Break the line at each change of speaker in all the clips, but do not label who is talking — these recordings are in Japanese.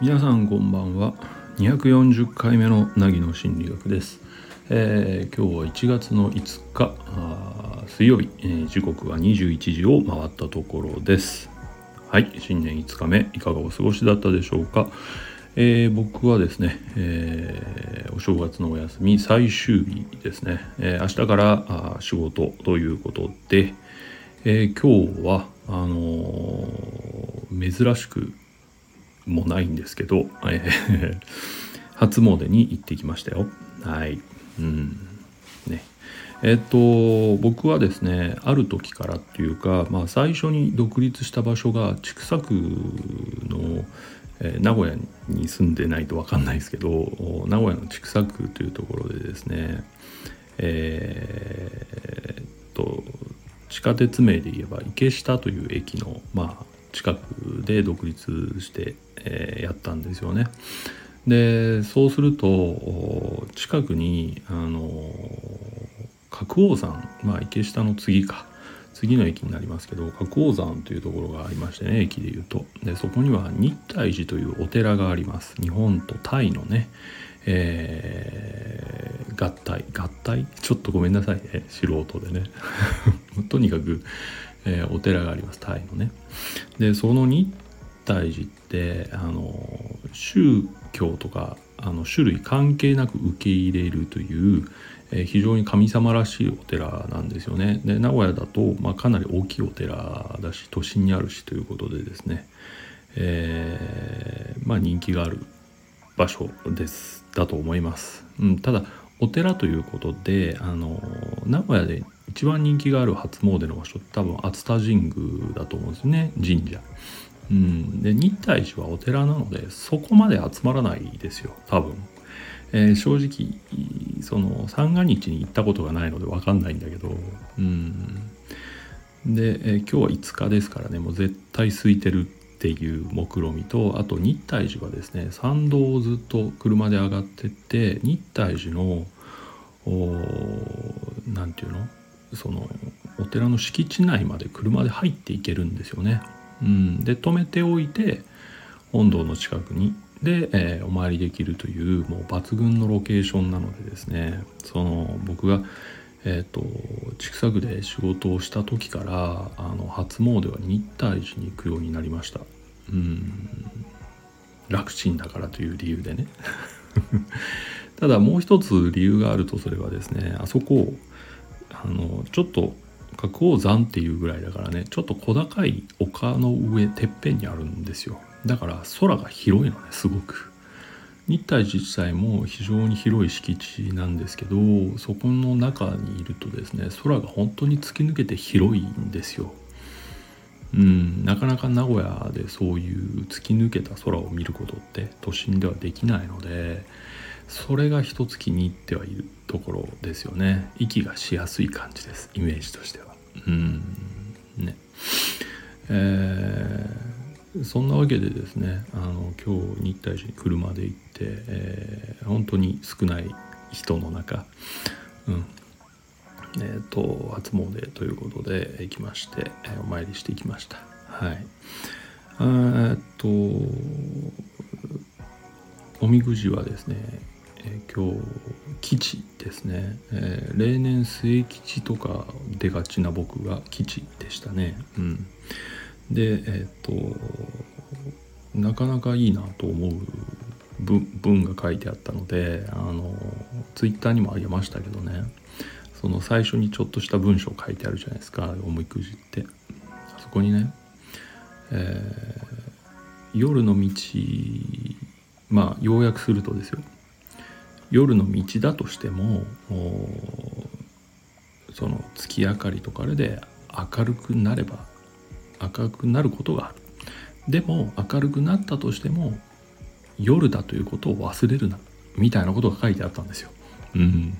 皆さんこんばんは。240回目の凪の心理学です、えー、今日は1月の5日水曜日、えー、時刻は21時を回ったところです。はい新年5日目いかがお過ごしだったでしょうか、えー、僕はですね、えー、お正月のお休み最終日ですね、えー、明日から仕事ということで、え今日はあの珍しくもないんですけど、え、初詣に行ってきましたよ。はい。うん。ね。えっ、と、僕はですね、ある時からっていうか、まあ、最初に独立した場所が、千種区の、え、名古屋に住んでないと分かんないですけど、名古屋の千種区というところでですね、えー、っと、地下鉄名で言えば池下という駅の、まあ、近くで独立して、えー、やったんですよね。でそうすると近くにあの角王山まあ池下の次か次の駅になりますけど角王山というところがありましてね駅でいうと。でそこには日体寺というお寺があります。日本とタイのね、えー、合体。合体？ちょっとごめんなさいね。素人でね。とにかくえー、お寺があります。タイのね。でその日体寺ってあの宗教とかあの種類関係なく受け入れるという、え、非常に神様らしいお寺なんですよね。で名古屋だと、まあ、かなり大きいお寺だし都心にあるしということでですね、えー、まあ人気がある場所ですだと思います。うん、ただお寺ということであの名古屋で一番人気がある初詣の場所って多分熱田神宮だと思うんですね神社。うん、で日体寺はお寺なのでそこまで集まらないですよ多分。えー、正直その三が日に行ったことがないので分かんないんだけどうんで、えー、今日は5日ですからねもう絶対空いてるっていう目論みとあと日体寺はですね参道をずっと車で上がってって日体寺の何て言うの？そのお寺の敷地内まで車で入っていけるんですよね。うん、で止めておいて本堂の近くにで、えー、お参りできるというもう抜群のロケーションなのでですねその僕がえーと、千種区で仕事をした時からあの初詣は日体寺に行くようになりました。うん。楽ちんだからという理由でね。ただもう一つ理由があるとそれはですねあそこあのちょっと角王山っていうぐらいだからねちょっと小高い丘の上てっぺんにあるんですよ。だから空が広いのねすごく。日体寺自体も非常に広い敷地なんですけどそこの中にいるとですね空が本当に突き抜けて広いんですよ。うんなかなか名古屋でそういう突き抜けた空を見ることって都心ではできないのでそれが一つ気に入ってはいるところですよね。息がしやすい感じですイメージとしては。うん。ね。えー、そんなわけでですねあの今日日体寺に車で行って、えー、本当に少ない人の中、うん。えーと、初詣ということで行きまして、えー、お参りしてきました。はい。えっとおみくじはですねえー、今日吉ですね、えー、例年末吉とか出がちな僕が吉でしたね。うん。でえっ、となかなかいいなと思う文が書いてあったのであのツイッターにもあげましたけどね。その最初にちょっとした文章書いてあるじゃないですかおみくじって。あそこにね、えー、夜の道まあ要約するとですよ。夜の道だとしてもその月明かりとかあれで明るくなれば明るくなることがあるでも明るくなったとしても夜だということを忘れるなみたいなことが書いてあったんですよ。うん、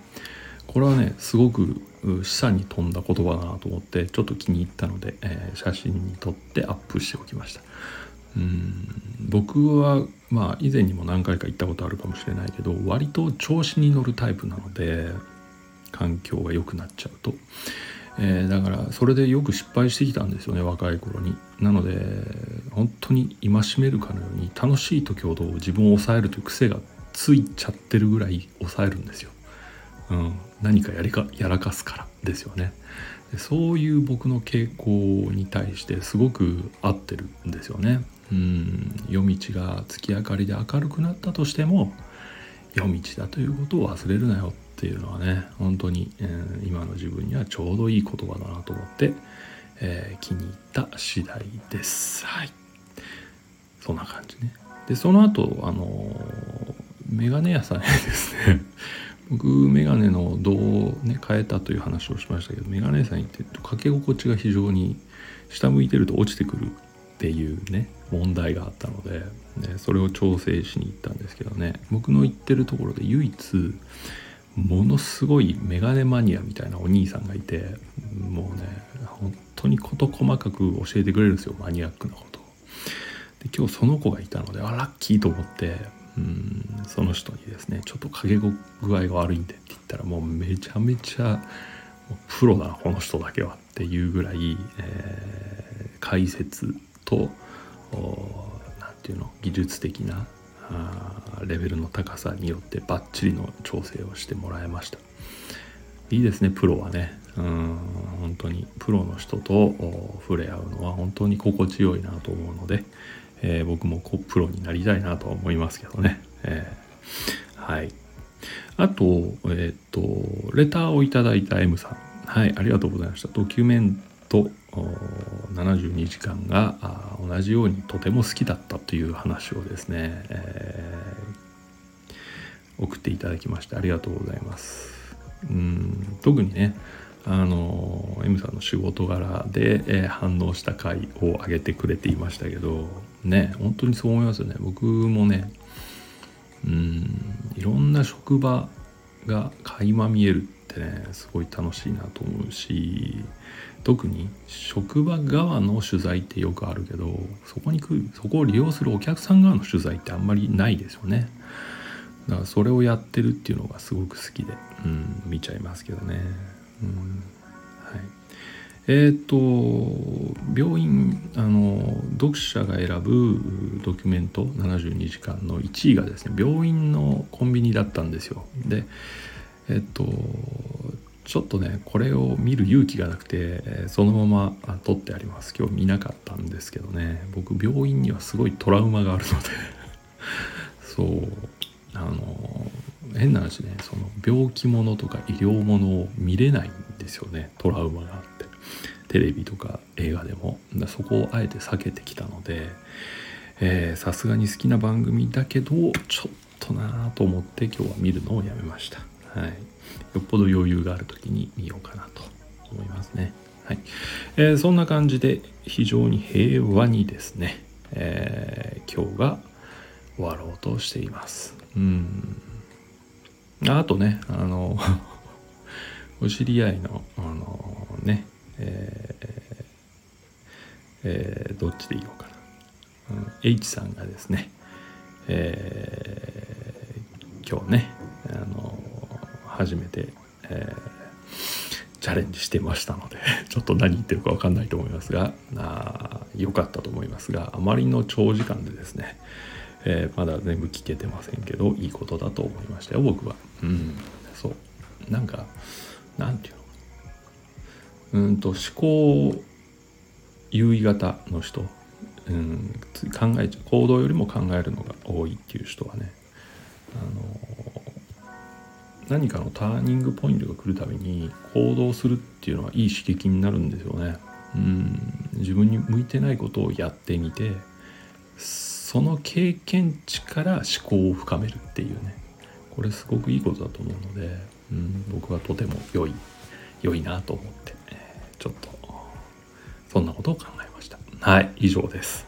これはねすごく示唆に富んだ言葉だなと思ってちょっと気に入ったので、えー、写真に撮ってアップしておきました。うん。僕はまあ以前にも何回か行ったことあるかもしれないけど割と調子に乗るタイプなので環境が良くなっちゃうと、えー、だからそれでよく失敗してきたんですよね若い頃に。なので本当に戒めるかのように楽しい時ほど自分を抑えるという癖がついちゃってるぐらい抑えるんですよ、うん、何かやりかやらかすからですよね。そういう僕の傾向に対してすごく合ってるんですよね。うん夜道が月明かりで明るくなったとしても夜道だということを忘れるなよっていうのはね本当に、えー、今の自分にはちょうどいい言葉だなと思って、えー、気に入った次第です。はいそんな感じね。でその後あのメガネ屋さんにですね 僕メガネの銅をね変えたという話をしましたけどメガネ屋さんに行ってかけ心地が非常に下向いてると落ちてくるっていうね問題があったので、ね、それを調整しに行ったんですけどね。僕の行ってるところで唯一ものすごいメガネマニアみたいなお兄さんがいてもうね本当に事細かく教えてくれるんですよマニアックなこと。で今日その子がいたのであラッキーと思ってうんその人にですねちょっと影具合が悪いんでって言ったらもうめちゃめちゃプロだなこの人だけはっていうぐらい、えー、解説と何て言うの技術的なレベルの高さによってバッチリの調整をしてもらいました。いいですねプロはね。うん本当にプロの人と触れ合うのは本当に心地よいなと思うので、えー、僕もこプロになりたいなと思いますけどね、えー、はい。あとえっ、とレターをいただいた M さん。はいありがとうございました。ドキュメント72時間が同じようにとても好きだったという話をですね、えー、送っていただきましてありがとうございます。うん特にねあの M さんの仕事柄で、えー、反応した回を上げてくれていましたけどね本当にそう思いますよね僕もねうんいろんな職場が垣間見えるってねすごい楽しいなと思うし特に職場側の取材ってよくあるけどそこに来るそこを利用するお客さん側の取材ってあんまりないですよね。だからそれをやってるっていうのがすごく好きで、うん、見ちゃいますけどね、うん、はい。えっ、ー、と病院あの読者が選ぶドキュメント72時間の1位がですね病院のコンビニだったんですよ。でえっ、ー、とちょっとねこれを見る勇気がなくてそのまま撮ってあります。今日見なかったんですけどね。僕病院にはすごいトラウマがあるので。そう。あの変な話ねその病気ものとか医療ものを見れないんですよね。トラウマがあって。テレビとか映画でも。そこをあえて避けてきたので。さすがに好きな番組だけどちょっとなぁと思って今日は見るのをやめました。はいよっぽど余裕がある時に見ようかなと思いますね。はいえー、そんな感じで非常に平和にですね、えー、今日が終わろうとしています。うんあとねあの お知り合いのあのねえー、えー、どっちでいいのかな、うん、H さんがですね、えー、今日ねあの初めて、えー、チャレンジしてましたので ちょっと何言ってるか分かんないと思いますが良かったと思いますがあまりの長時間でですね、えー、まだ全部聞けてませんけどいいことだと思いましたよ僕は。うんそう。なんかなんていうの？うんと思考優位型の人、うん、考えちゃう。行動よりも考えるのが多いっていう人はねあの何かのターニングポイントが来るたびに行動するっていうのはいい刺激になるんですよね。うん。自分に向いてないことをやってみてその経験値から思考を深めるっていうね。これすごくいいことだと思うので、うん、僕はとても良い良いなと思って、ちょっとそんなことを考えました。はい。以上です、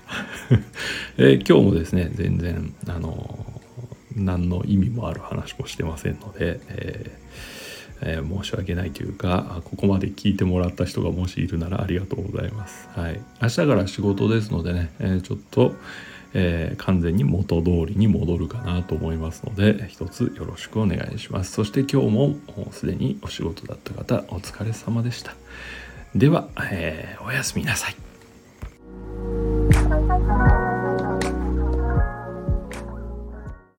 えー、今日もですね全然あの何の意味もある話もしてませんので、えーえー、申し訳ないというかここまで聞いてもらった人がもしいるならありがとうございます。はい、明日から仕事ですのでね、えー、ちょっと、えー、完全に元通りに戻るかなと思いますので一つよろしくお願いします。そして今日もすでにお仕事だった方お疲れ様でした。では、えー、おやすみなさい。